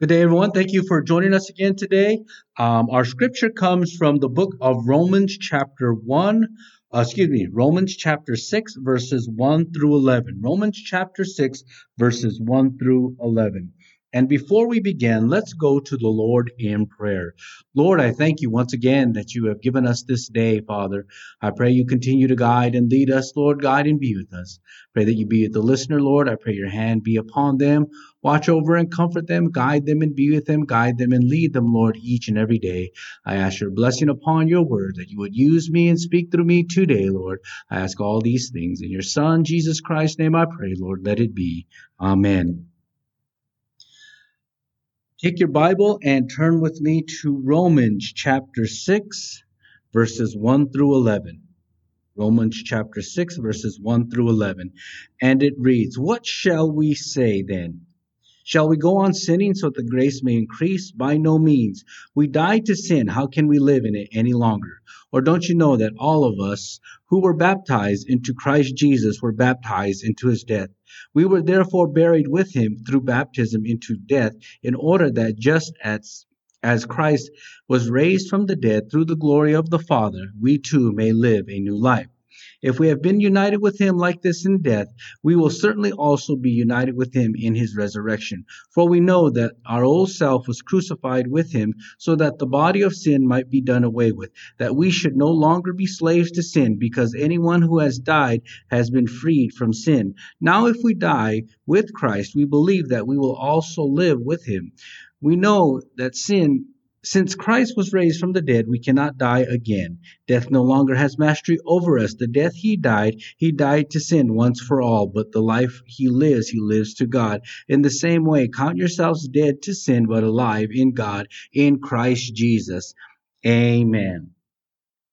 Good day, everyone. Thank you for joining us again today. Um, our scripture comes from the book of Romans, chapter 1. Uh, excuse me, Romans chapter 6, verses 1 through 11. Romans chapter 6, verses 1 through 11. And before we begin, let's go to the Lord in prayer. Lord, I thank you once again that you have given us this day, Father. I pray you continue to guide and lead us, Lord, guide and be with us. Pray that you be with the listener, Lord. I pray your hand be upon them. Watch over and comfort them, guide them and be with them, guide them and lead them, Lord, each and every day. I ask your blessing upon your word that you would use me and speak through me today, Lord. I ask all these things in your Son, Jesus Christ's name I pray, Lord. Let it be. Amen. Take your Bible and turn with me to Romans chapter 6, verses 1 through 11. Romans chapter 6, verses 1 through 11. And it reads, What shall we say then? Shall we go on sinning so that the grace may increase? By no means. We died to sin. How can we live in it any longer? Or don't you know that all of us who were baptized into Christ Jesus were baptized into his death? We were therefore buried with him through baptism into death, in order that just as as Christ was raised from the dead through the glory of the Father, we too may live a new life. If we have been united with him like this in death, we will certainly also be united with him in his resurrection. For we know that our old self was crucified with him so that the body of sin might be done away with, that we should no longer be slaves to sin, because anyone who has died has been freed from sin. Now, if we die with Christ, we believe that we will also live with him. We know that sin since Christ was raised from the dead, we cannot die again. Death no longer has mastery over us. The death he died, he died to sin once for all, but the life he lives, he lives to God. In the same way, count yourselves dead to sin, but alive in God, in Christ Jesus. Amen.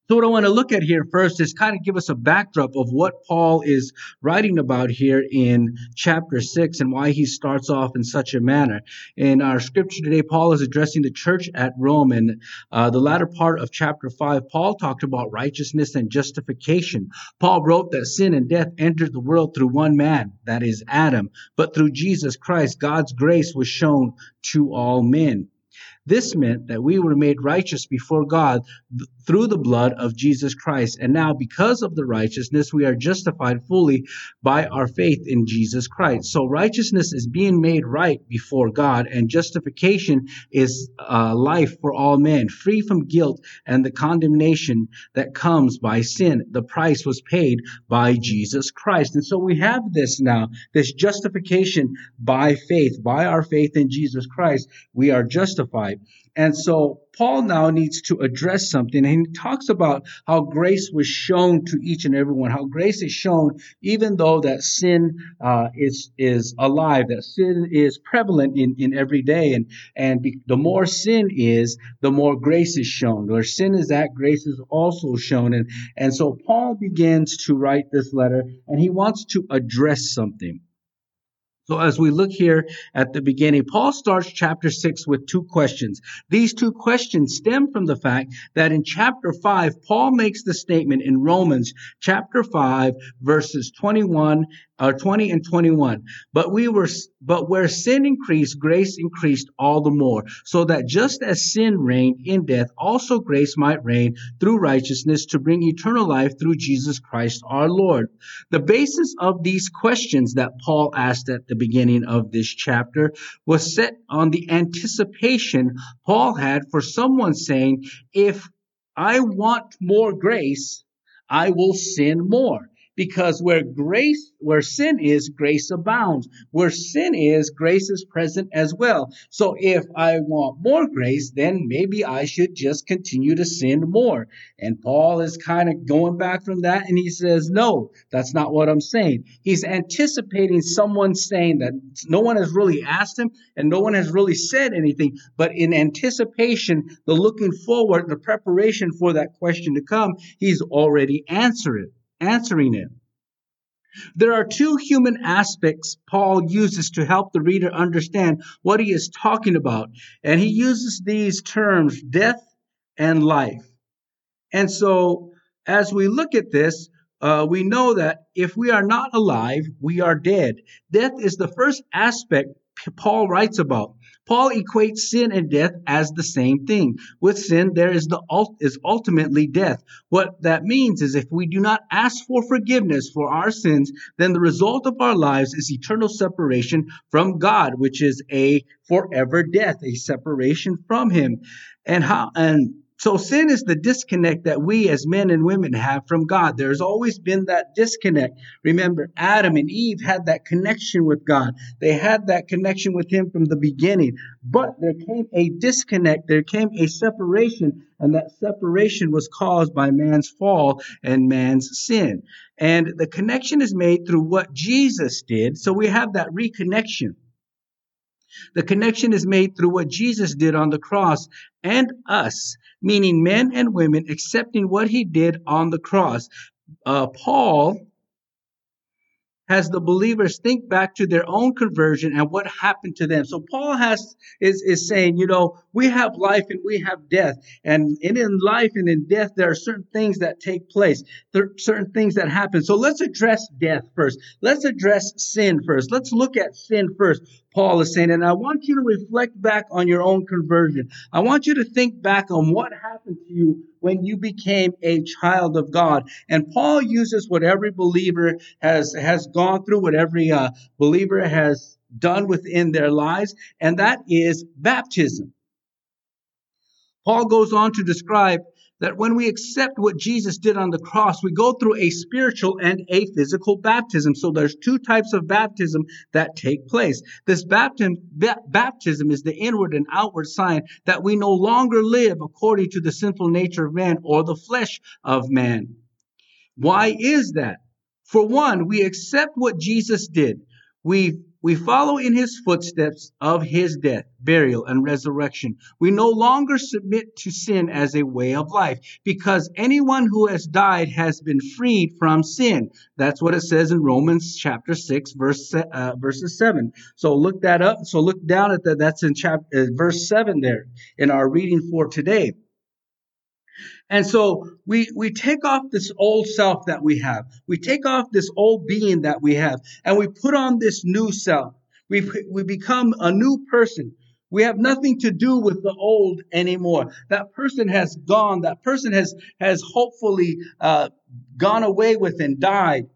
So what I want to look at here first is kind of give us a backdrop of what Paul is writing about here in chapter 6 and why he starts off in such a manner. In our scripture today, Paul is addressing the church at Rome. And uh, the latter part of chapter 5, Paul talked about righteousness and justification. Paul wrote that sin and death entered the world through one man, that is Adam. But through Jesus Christ, God's grace was shown to all men. This meant that we were made righteous before God through the blood of Jesus Christ. And now, because of the righteousness, we are justified fully by our faith in Jesus Christ. So, righteousness is being made right before God, and justification is uh, life for all men, free from guilt and the condemnation that comes by sin. The price was paid by Jesus Christ. And so, we have this now, this justification by faith, by our faith in Jesus Christ. We are justified. And so Paul now needs to address something. And he talks about how grace was shown to each and every one, how grace is shown even though that sin uh, is, is alive, that sin is prevalent in, in every day. And, and be, the more sin is, the more grace is shown. Where sin is at, grace is also shown. And, and so Paul begins to write this letter and he wants to address something. So as we look here at the beginning, Paul starts chapter 6 with two questions. These two questions stem from the fact that in chapter 5, Paul makes the statement in Romans chapter 5 verses 21 or 20 and 21. But we were, but where sin increased, grace increased all the more, so that just as sin reigned in death, also grace might reign through righteousness to bring eternal life through Jesus Christ our Lord. The basis of these questions that Paul asked at the beginning of this chapter was set on the anticipation Paul had for someone saying, if I want more grace, I will sin more because where grace, where sin is, grace abounds. Where sin is, grace is present as well. So if I want more grace, then maybe I should just continue to sin more. And Paul is kind of going back from that and he says, no, that's not what I'm saying. He's anticipating someone saying that no one has really asked him and no one has really said anything, but in anticipation, the looking forward, the preparation for that question to come, he's already answered it answering it. There are two human aspects Paul uses to help the reader understand what he is talking about. And he uses these terms, death and life. And so, as we look at this, uh, we know that if we are not alive, we are dead. Death is the first aspect Paul writes about. Paul equates sin and death as the same thing. With sin, there is the is ultimately death. What that means is if we do not ask for forgiveness for our sins, then the result of our lives is eternal separation from God, which is a forever death, a separation from Him. And how and so sin is the disconnect that we as men and women have from God. There's always been that disconnect. Remember, Adam and Eve had that connection with God. They had that connection with Him from the beginning. But there came a disconnect. There came a separation, and that separation was caused by man's fall and man's sin. And the connection is made through what Jesus did. So we have that reconnection. The connection is made through what Jesus did on the cross and us meaning men and women accepting what he did on the cross. Uh, Paul has the believers think back to their own conversion and what happened to them. So Paul has is, is saying, you know, we have life and we have death. And in, in life and in death, there are certain things that take place. There are certain things that happen. So let's address death first. Let's address sin first. Let's look at sin first. Paul is saying, and I want you to reflect back on your own conversion. I want you to think back on what happened to you when you became a child of God. And Paul uses what every believer has, has gone through, what every uh, believer has done within their lives, and that is baptism. Paul goes on to describe that when we accept what Jesus did on the cross, we go through a spiritual and a physical baptism. So there's two types of baptism that take place. This baptism, baptism is the inward and outward sign that we no longer live according to the sinful nature of man or the flesh of man. Why is that? For one, we accept what Jesus did. We we follow in his footsteps of his death, burial, and resurrection. We no longer submit to sin as a way of life because anyone who has died has been freed from sin. That's what it says in Romans chapter 6, verse, uh, verses 7. So look that up. So look down at that. That's in chapter, uh, verse 7 there in our reading for today. And so we, we take off this old self that we have. We take off this old being that we have and we put on this new self. We, we become a new person. We have nothing to do with the old anymore. That person has gone. That person has, has hopefully, uh, gone away with and died.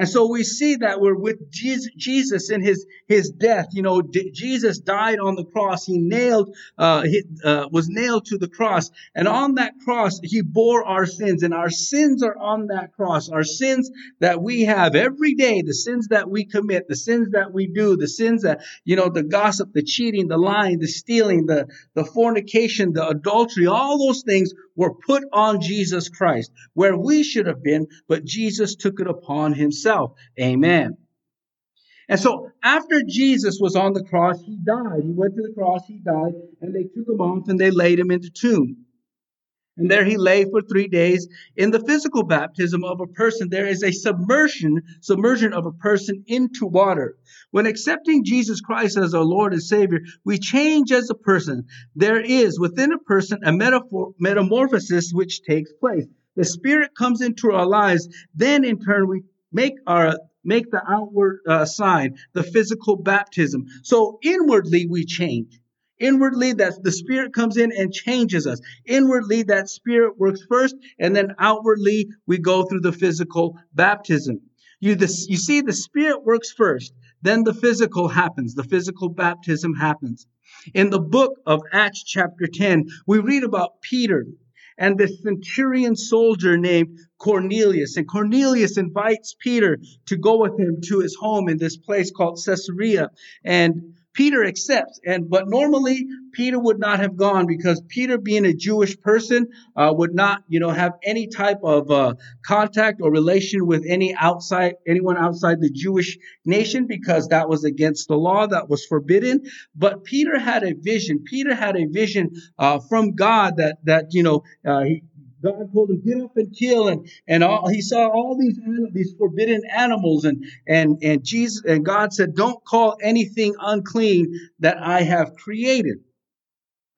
And so we see that we're with Jesus in his, his death. You know, Jesus died on the cross. He nailed, uh, he, uh, was nailed to the cross. And on that cross, he bore our sins. And our sins are on that cross. Our sins that we have every day, the sins that we commit, the sins that we do, the sins that, you know, the gossip, the cheating, the lying, the stealing, the, the fornication, the adultery, all those things were put on Jesus Christ, where we should have been, but Jesus took it upon himself. Amen. And so after Jesus was on the cross, he died. He went to the cross, he died, and they took him off and they laid him in the tomb. And there he lay for three days. In the physical baptism of a person, there is a submersion, submersion of a person into water. When accepting Jesus Christ as our Lord and Savior, we change as a person. There is within a person a metaphor, metamorphosis which takes place. The Spirit comes into our lives. Then in turn, we make our make the outward uh, sign, the physical baptism. So inwardly we change. Inwardly, that the Spirit comes in and changes us. Inwardly, that Spirit works first, and then outwardly, we go through the physical baptism. You, you see, the Spirit works first, then the physical happens. The physical baptism happens. In the book of Acts, chapter 10, we read about Peter and the centurion soldier named Cornelius. And Cornelius invites Peter to go with him to his home in this place called Caesarea. And Peter accepts, and but normally Peter would not have gone because Peter, being a Jewish person, uh, would not, you know, have any type of uh, contact or relation with any outside anyone outside the Jewish nation because that was against the law, that was forbidden. But Peter had a vision. Peter had a vision uh, from God that that you know uh, he, God told him, get up and kill. And, and all, he saw all these, these forbidden animals. And, and, and Jesus, and God said, don't call anything unclean that I have created.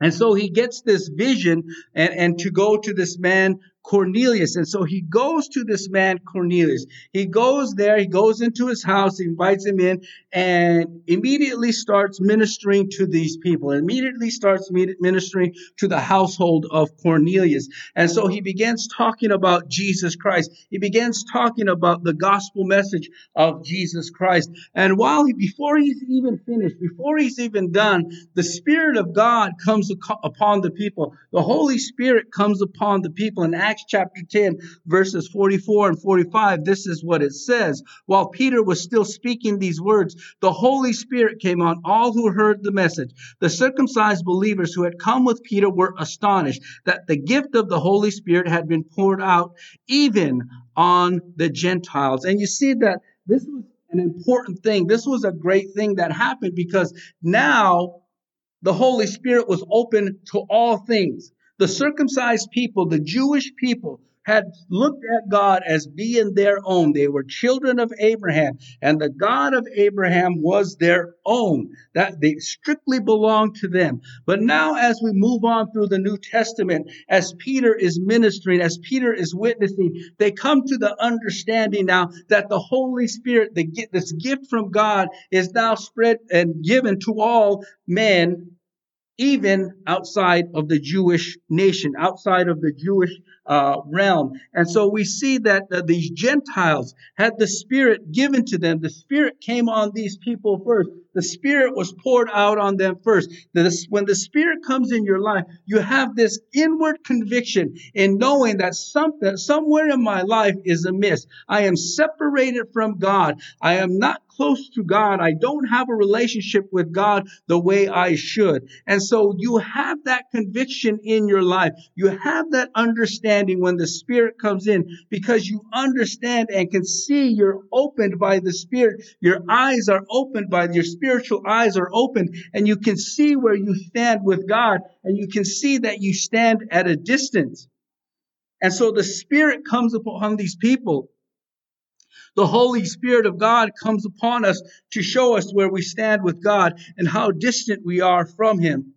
And so he gets this vision and, and to go to this man Cornelius. And so he goes to this man, Cornelius. He goes there, he goes into his house, he invites him in, and immediately starts ministering to these people, immediately starts ministering to the household of Cornelius. And so he begins talking about Jesus Christ. He begins talking about the gospel message of Jesus Christ. And while he, before he's even finished, before he's even done, the Spirit of God comes upon the people. The Holy Spirit comes upon the people. and Acts chapter 10, verses 44 and 45, this is what it says. While Peter was still speaking these words, the Holy Spirit came on all who heard the message. The circumcised believers who had come with Peter were astonished that the gift of the Holy Spirit had been poured out even on the Gentiles. And you see that this was an important thing. This was a great thing that happened because now the Holy Spirit was open to all things. The circumcised people, the Jewish people, had looked at God as being their own. They were children of Abraham, and the God of Abraham was their own. That they strictly belonged to them. But now, as we move on through the New Testament, as Peter is ministering, as Peter is witnessing, they come to the understanding now that the Holy Spirit, the, this gift from God, is now spread and given to all men even outside of the Jewish nation, outside of the Jewish uh, realm. And so we see that uh, these Gentiles had the Spirit given to them. The Spirit came on these people first. The Spirit was poured out on them first. This, when the Spirit comes in your life, you have this inward conviction in knowing that something, somewhere in my life is amiss. I am separated from God. I am not close to God. I don't have a relationship with God the way I should. And so you have that conviction in your life. You have that understanding when the Spirit comes in because you understand and can see you're opened by the Spirit. Your eyes are opened by your spiritual eyes are opened and you can see where you stand with God and you can see that you stand at a distance. And so the Spirit comes upon these people the Holy Spirit of God comes upon us to show us where we stand with God and how distant we are from Him.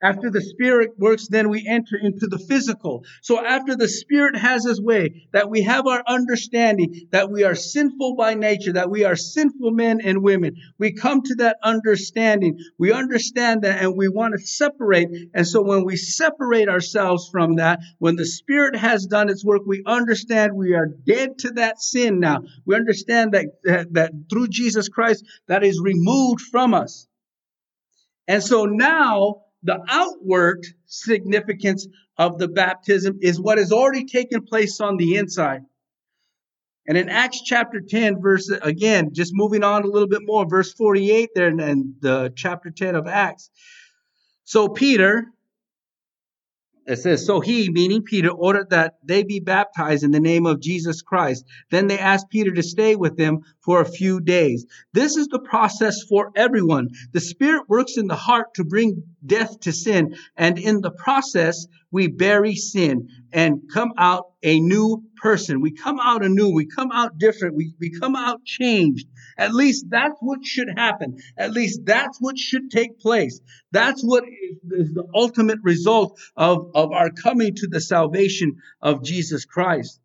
After the spirit works, then we enter into the physical. So after the spirit has his way, that we have our understanding that we are sinful by nature, that we are sinful men and women, we come to that understanding. We understand that and we want to separate. And so when we separate ourselves from that, when the spirit has done its work, we understand we are dead to that sin now. We understand that, that, that through Jesus Christ, that is removed from us. And so now the outward significance of the baptism is what has already taken place on the inside. And in Acts chapter 10, verse again, just moving on a little bit more, verse 48 there in the chapter 10 of Acts. So Peter, it says, So he, meaning Peter, ordered that they be baptized in the name of Jesus Christ. Then they asked Peter to stay with them for a few days. This is the process for everyone. The Spirit works in the heart to bring death to sin. And in the process, we bury sin and come out a new person. We come out anew. We come out different. We, we come out changed. At least that's what should happen. At least that's what should take place. That's what is, the ultimate result of, of our coming to the salvation of Jesus Christ.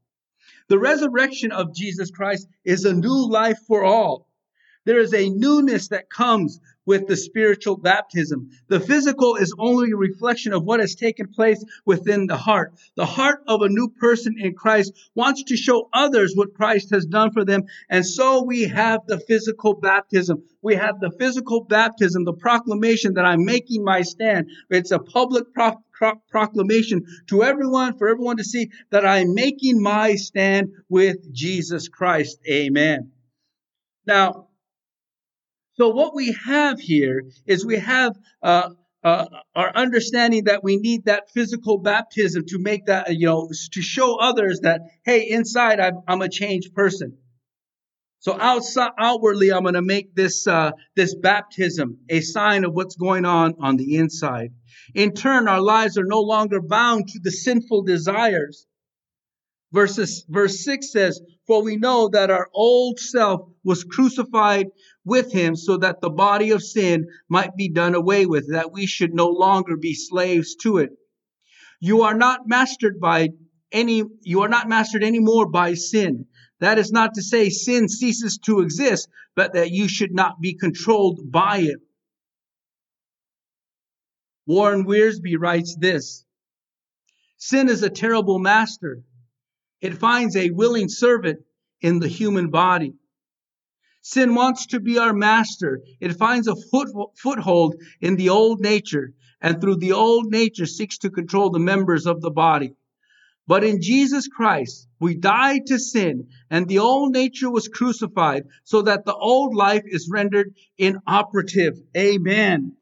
The resurrection of Jesus Christ is a new life for all. There is a newness that comes with the spiritual baptism. The physical is only a reflection of what has taken place within the heart. The heart of a new person in Christ wants to show others what Christ has done for them. And so we have the physical baptism. We have the physical baptism, the proclamation that I'm making my stand. It's a public pro- pro- proclamation to everyone, for everyone to see that I'm making my stand with Jesus Christ. Amen. Now, so what we have here is we have uh, uh, our understanding that we need that physical baptism to make that, you know, to show others that, hey, inside I'm, I'm a changed person. So outside, outwardly, I'm going to make this uh, this baptism a sign of what's going on on the inside. In turn, our lives are no longer bound to the sinful desires. Verses, verse 6 says, For we know that our old self was crucified with him so that the body of sin might be done away with, that we should no longer be slaves to it. You are not mastered by any you are not mastered anymore by sin. That is not to say sin ceases to exist, but that you should not be controlled by it. Warren Wiersbe writes this Sin is a terrible master. It finds a willing servant in the human body. Sin wants to be our master. It finds a foot, foothold in the old nature, and through the old nature seeks to control the members of the body. But in Jesus Christ, we died to sin, and the old nature was crucified so that the old life is rendered inoperative. Amen.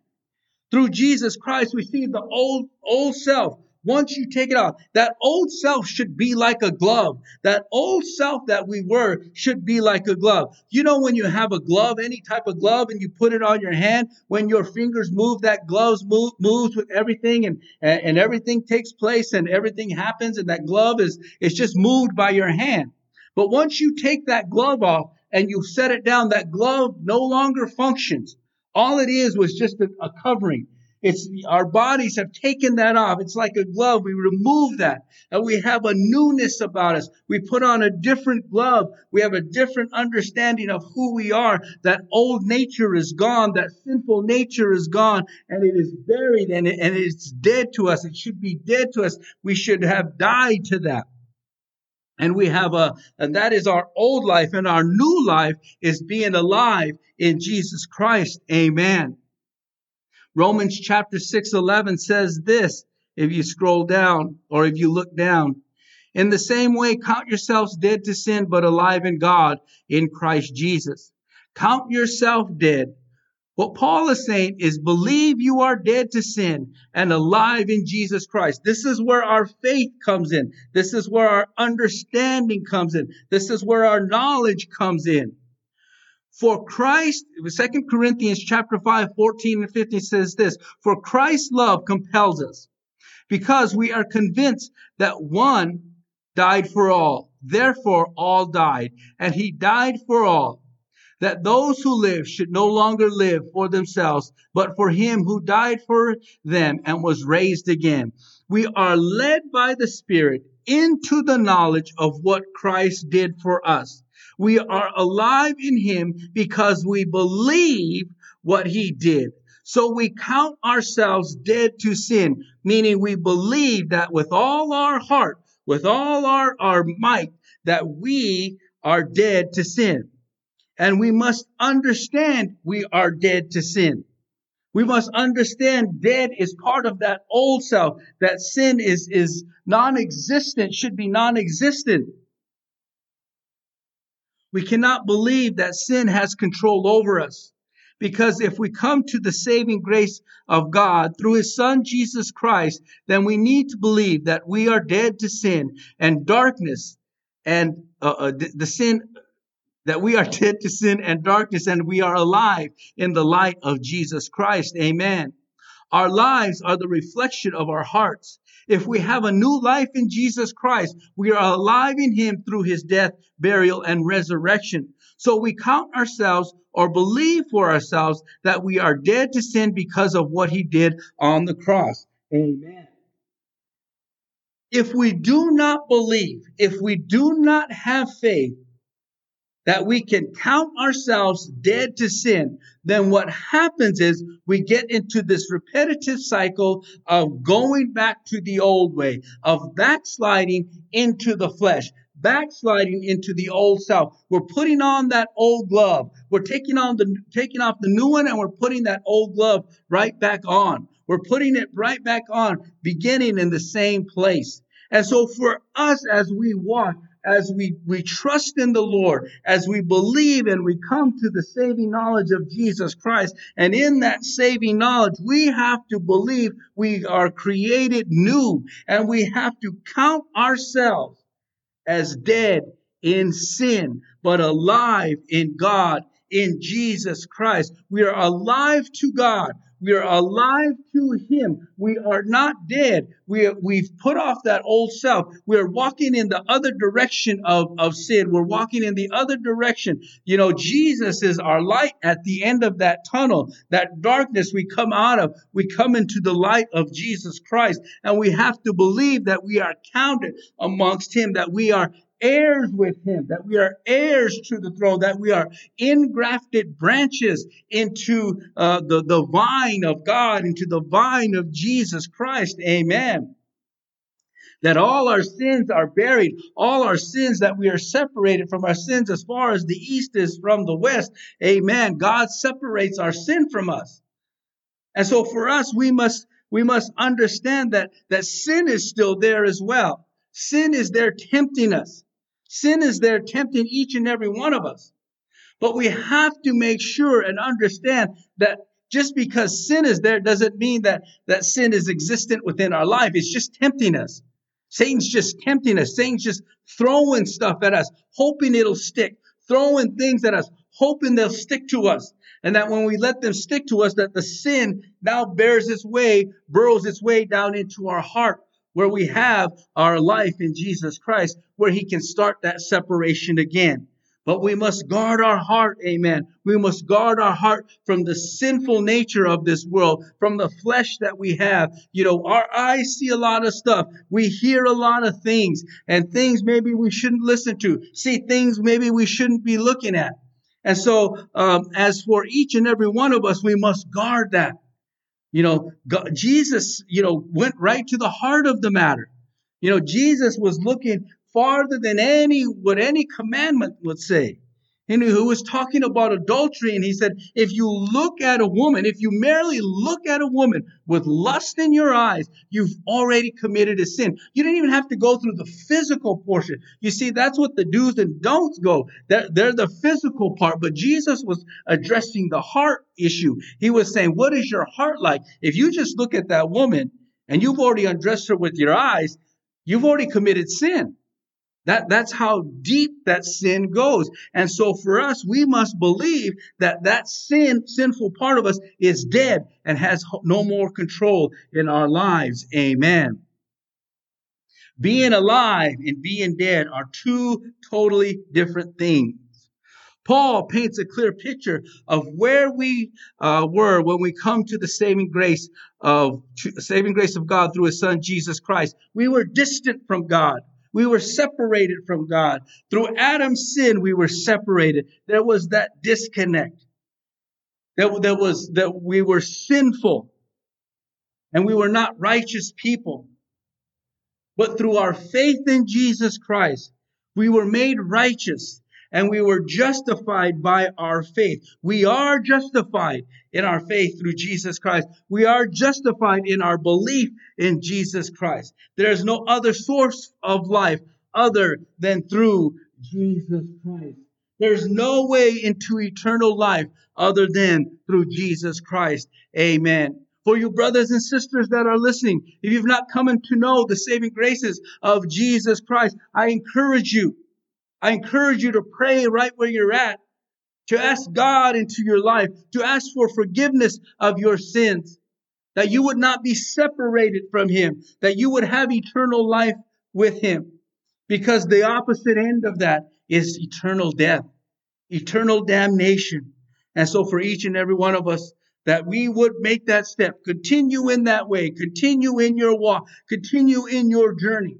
Through Jesus Christ, we see the old, old self once you take it off, that old self should be like a glove. That old self that we were should be like a glove. You know, when you have a glove, any type of glove, and you put it on your hand, when your fingers move, that glove move, moves with everything and, and, and everything takes place and everything happens and that glove is, is just moved by your hand. But once you take that glove off and you set it down, that glove no longer functions. All it is was just a, a covering. It's our bodies have taken that off. It's like a glove. We remove that and we have a newness about us. We put on a different glove. We have a different understanding of who we are. That old nature is gone. That sinful nature is gone and it is buried and, it, and it's dead to us. It should be dead to us. We should have died to that. And we have a, and that is our old life and our new life is being alive in Jesus Christ. Amen. Romans chapter 6, 11 says this, if you scroll down or if you look down. In the same way, count yourselves dead to sin, but alive in God in Christ Jesus. Count yourself dead. What Paul is saying is believe you are dead to sin and alive in Jesus Christ. This is where our faith comes in. This is where our understanding comes in. This is where our knowledge comes in. For Christ, Second Corinthians chapter 5, 14 and 15 says this, for Christ's love compels us because we are convinced that one died for all. Therefore, all died and he died for all that those who live should no longer live for themselves, but for him who died for them and was raised again. We are led by the Spirit into the knowledge of what Christ did for us. We are alive in him because we believe what he did. So we count ourselves dead to sin, meaning we believe that with all our heart, with all our, our might, that we are dead to sin. And we must understand we are dead to sin. We must understand dead is part of that old self, that sin is, is non-existent, should be non-existent. We cannot believe that sin has control over us. Because if we come to the saving grace of God through his son Jesus Christ, then we need to believe that we are dead to sin and darkness and uh, uh, the, the sin that we are dead to sin and darkness and we are alive in the light of Jesus Christ. Amen. Our lives are the reflection of our hearts. If we have a new life in Jesus Christ, we are alive in Him through His death, burial, and resurrection. So we count ourselves or believe for ourselves that we are dead to sin because of what He did on the cross. Amen. If we do not believe, if we do not have faith, that we can count ourselves dead to sin, then what happens is we get into this repetitive cycle of going back to the old way, of backsliding into the flesh, backsliding into the old self. We're putting on that old glove. We're taking on the, taking off the new one and we're putting that old glove right back on. We're putting it right back on, beginning in the same place. And so for us as we walk, as we, we trust in the Lord, as we believe and we come to the saving knowledge of Jesus Christ. And in that saving knowledge, we have to believe we are created new and we have to count ourselves as dead in sin, but alive in God, in Jesus Christ. We are alive to God. We are alive to Him. We are not dead. We, we've put off that old self. We're walking in the other direction of, of sin. We're walking in the other direction. You know, Jesus is our light at the end of that tunnel. That darkness we come out of, we come into the light of Jesus Christ. And we have to believe that we are counted amongst Him, that we are heirs with him, that we are heirs to the throne, that we are engrafted branches into uh, the, the vine of God, into the vine of Jesus Christ. Amen. That all our sins are buried, all our sins that we are separated from our sins as far as the east is from the west. Amen. God separates our sin from us. And so for us, we must, we must understand that, that sin is still there as well. Sin is there tempting us. Sin is there tempting each and every one of us. But we have to make sure and understand that just because sin is there doesn't mean that, that sin is existent within our life. It's just tempting us. Satan's just tempting us. Satan's just throwing stuff at us, hoping it'll stick, throwing things at us, hoping they'll stick to us. And that when we let them stick to us, that the sin now bears its way, burrows its way down into our heart where we have our life in Jesus Christ, where he can start that separation again. But we must guard our heart, amen. We must guard our heart from the sinful nature of this world, from the flesh that we have. You know, our eyes see a lot of stuff. We hear a lot of things and things maybe we shouldn't listen to, see things maybe we shouldn't be looking at. And so, um, as for each and every one of us, we must guard that. You know, God, Jesus, you know, went right to the heart of the matter. You know, Jesus was looking farther than any what any commandment would say and who was talking about adultery. And he said, if you look at a woman, if you merely look at a woman with lust in your eyes, you've already committed a sin. You didn't even have to go through the physical portion. You see, that's what the do's and don'ts go. They're, they're the physical part, but Jesus was addressing the heart issue. He was saying, what is your heart like? If you just look at that woman and you've already undressed her with your eyes, you've already committed sin. That, that's how deep that sin goes. And so for us, we must believe that that sin, sinful part of us is dead and has no more control in our lives. Amen. Being alive and being dead are two totally different things. Paul paints a clear picture of where we uh, were when we come to the saving grace of saving grace of God through His Son Jesus Christ. We were distant from God. We were separated from God. Through Adam's sin, we were separated. There was that disconnect. There, there was that we were sinful and we were not righteous people. But through our faith in Jesus Christ, we were made righteous and we were justified by our faith. We are justified in our faith through Jesus Christ. We are justified in our belief in Jesus Christ. There is no other source of life other than through Jesus Christ. There's no way into eternal life other than through Jesus Christ. Amen. For you brothers and sisters that are listening, if you've not come to know the saving graces of Jesus Christ, I encourage you I encourage you to pray right where you're at, to ask God into your life, to ask for forgiveness of your sins, that you would not be separated from Him, that you would have eternal life with Him. Because the opposite end of that is eternal death, eternal damnation. And so for each and every one of us, that we would make that step, continue in that way, continue in your walk, continue in your journey.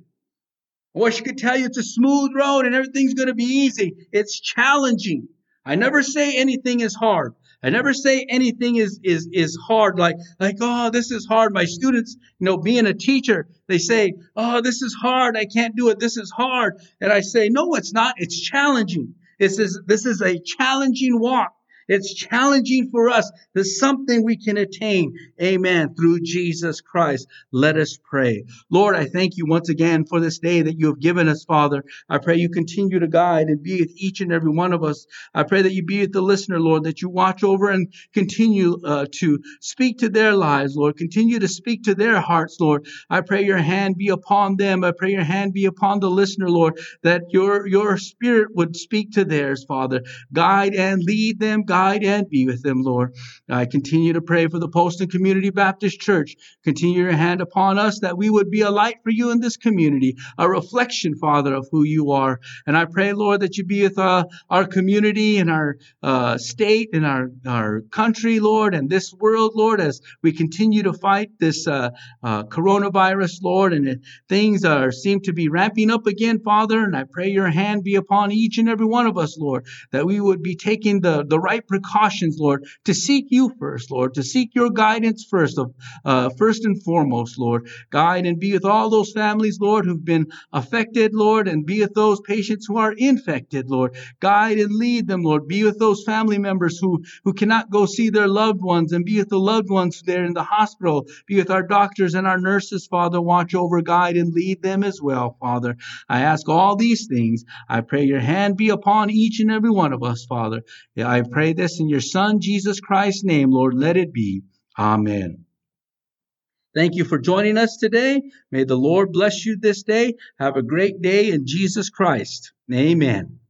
I wish I could tell you it's a smooth road and everything's going to be easy. It's challenging. I never say anything is hard. I never say anything is, is, is hard, like, like, oh, this is hard. My students, you know, being a teacher, they say, oh, this is hard. I can't do it. This is hard. And I say, no, it's not. It's challenging. This is, this is a challenging walk. It's challenging for us. There's something we can attain. Amen. Through Jesus Christ. Let us pray. Lord, I thank you once again for this day that you have given us, Father. I pray you continue to guide and be with each and every one of us. I pray that you be with the listener, Lord, that you watch over and continue uh, to speak to their lives, Lord. Continue to speak to their hearts, Lord. I pray your hand be upon them. I pray your hand be upon the listener, Lord, that your, your spirit would speak to theirs, Father. Guide and lead them. Guide guide and be with them, Lord. I continue to pray for the Poston Community Baptist Church. Continue your hand upon us that we would be a light for you in this community, a reflection, Father, of who you are. And I pray, Lord, that you be with uh, our community and our uh, state and our, our country, Lord, and this world, Lord, as we continue to fight this uh, uh coronavirus, Lord, and things are seem to be ramping up again, Father. And I pray your hand be upon each and every one of us, Lord, that we would be taking the, the right precautions, Lord, to seek you first, Lord, to seek your guidance first, of uh, first and foremost, Lord. Guide and be with all those families, Lord, who've been affected, Lord, and be with those patients who are infected, Lord. Guide and lead them, Lord. Be with those family members who, who cannot go see their loved ones and be with the loved ones there in the hospital. Be with our doctors and our nurses, Father. Watch over, guide, and lead them as well, Father. I ask all these things. I pray your hand be upon each and every one of us, Father. I pray this in your Son, Jesus Christ's name, Lord. Let it be. Amen. Thank you for joining us today. May the Lord bless you this day. Have a great day in Jesus Christ. Amen.